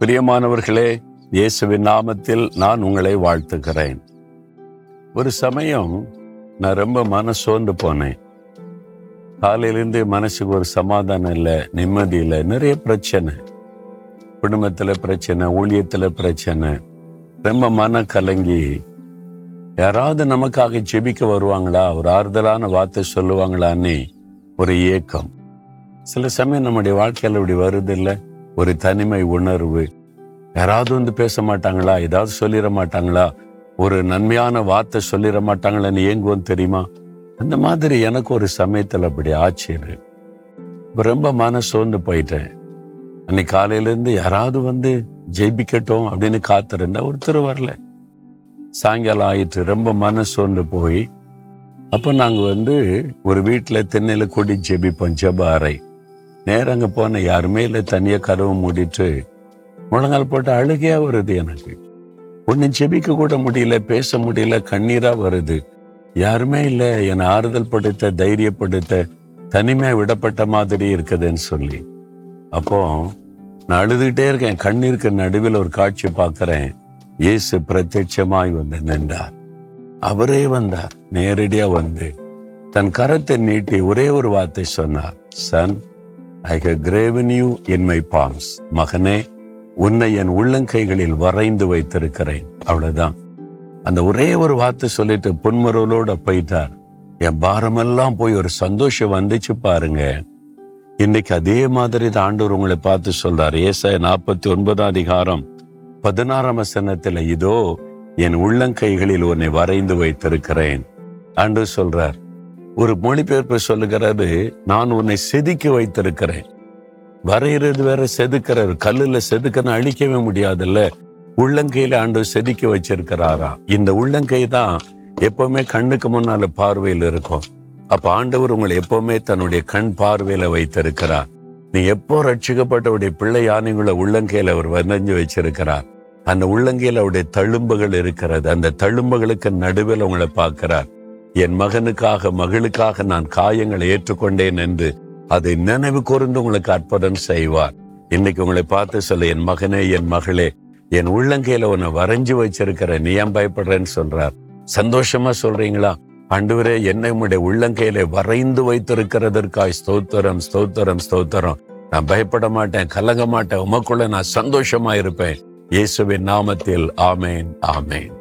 பிரியமானவர்களே இயேசுவின் நாமத்தில் நான் உங்களை வாழ்த்துகிறேன். ஒரு சமயம் நான் ரொம்ப மனசோர்ந்து போனேன். காலையிலேருந்து மனசுக்கு ஒரு சமாதானம் இல்லை நிம்மதி இல்லை நிறைய பிரச்சனை. குடும்பத்தில் பிரச்சனை ஊழியத்தில் பிரச்சனை. ரொம்ப மன கலங்கி யாராவது நமக்காக ஜெபிக்க வருவாங்களா? ஒரு ஆறுதலான வார்த்தை சொல்லுவாங்களான்னு ஒரு ஏக்கம். சில சமயம் நம்முடைய வாழ்க்கையில் இப்படி வருது இல்லை? ஒரு தனிமை உணர்வு. யாராவது வந்து பேச மாட்டாங்களா? ஏதாவது சொல்லிட மாட்டாங்களா? ஒரு நன்மையான வார்த்தை சொல்லிட மாட்டாங்களான்னு ஏங்குவோம் தெரியுமா? அந்த மாதிரி எனக்கு ஒரு சமயத்தில் அப்படி ஆச்சு ரொம்ப மன சோர்ந்து போயிட்டேன். அன்னைக்கு காலையிலேருந்து யாராவது வந்து ஜெயிப்பிக்கட்டும் அப்படின்னு காத்திருந்தா ஒருத்தர் வரல. சாயங்காலம் ஆயிட்டு ரொம்ப மன சோர்ந்து போய் அப்போ நாங்கள் வந்து ஒரு வீட்டில் தென்னையில் கொடி ஜெபிப்போம் ஜெப அறை. நேரம் அங்க போன யாருமே இல்லை. தனியாக கதவை மூடிட்டு முழங்கால் போட்டு அழுகையா வருது எனக்கு. ஒன்னும் செபிக்க கூட முடியல பேச முடியல கண்ணீரா வருது. யாருமே இல்லை. என்னை ஆறுதல் படுத்த தைரியப்படுத்த தனிமையா விடப்பட்ட மாதிரி இருக்குதுன்னு சொல்லி. அப்போ நான் அழுதுகிட்டே இருக்கேன். கண்ணீருக்கு நடுவில் ஒரு காட்சி பார்க்கிறேன். இயேசு பிரத்யட்சமாய் வந்து நின்றார். அவரே வந்தார். நேரடியா வந்து தன் கரத்தை நீட்டி ஒரே ஒரு வார்த்தை சொன்னார். Son I have graven you in my palms. மகனே உன்னை என் உள்ளங்கைகளில் வரைந்து வைத்திருக்கிறேன். அவ்வளவுதான். அந்த ஒரே ஒரு வார்த்தை சொல்லிட்டு புன்முறவலோட போயிட்டார். என் பாரமெல்லாம் போய் ஒரு சந்தோஷம் வந்துச்சு பாருங்க. இன்னைக்கு அதே மாதிரி தான் ஆண்டவர் உங்களை பார்த்து சொல்றார். ஏசாய நாற்பத்தி ஒன்பதாம் அதிகாரம் பதினாறாம் வசனத்துல இதோ என் உள்ளங்கைகளில் உன்னை வரைந்து வைத்திருக்கிறேன். ஆண்டு சொல்றார் ஒரு மொழிபெயர்ப்பு சொல்லுகிறது நான் உன்னை செதுக்கி வைத்திருக்கிறேன். வரைகிறது வேற செதுக்கிறார் கல்லுல செதுக்கன்னு அழிக்கவே முடியாதுல்ல. உள்ளங்கையில ஆண்டவர் செதுக்கி வச்சிருக்கிறாரா? இந்த உள்ளங்கை தான் எப்பவுமே கண்ணுக்கு முன்னால பார்வையில் இருக்கும். அப்ப ஆண்டவர் உங்களை எப்பவுமே தன்னுடைய கண் பார்வையில வைத்திருக்கிறார். நீ எப்போ ரட்சிக்கப்பட்டவுடைய பிள்ளையானிங்களை உள்ளங்கையில அவர் வந்தஞ்சு வச்சிருக்கிறார்? அந்த உள்ளங்கையில அவருடைய தழும்புகள் இருக்கிறது. அந்த தழும்புகளுக்கு நடுவில் உங்களை பார்க்கிறார். என் மகனுக்காக மகளுக்காக நான் காயங்களை ஏற்றுக்கொண்டேன் என்று அதை நினைவு கூர்ந்து உங்களுக்கு அற்புதம் செய்வார். இன்னைக்கு உங்களை பார்த்து சொல்ல என் மகனே என் மகளே என் உள்ளங்கையில உன்னை வரைஞ்சு வச்சிருக்கிற நீ ஏன் பயப்படுறேன்னு சொல்றார். சந்தோஷமா சொல்றீங்களா? ஆண்டவரே என்னை உங்களுடைய உள்ளங்கையில வரைந்து வைத்திருக்கிறதற்காய் ஸ்தோத்திரம் ஸ்தோத்திரம் ஸ்தோத்திரம். நான் பயப்பட மாட்டேன் கலங்க மாட்டேன் உமக்குள்ள நான் சந்தோஷமா இருப்பேன். இயேசுவின் நாமத்தில் ஆமேன் ஆமேன்.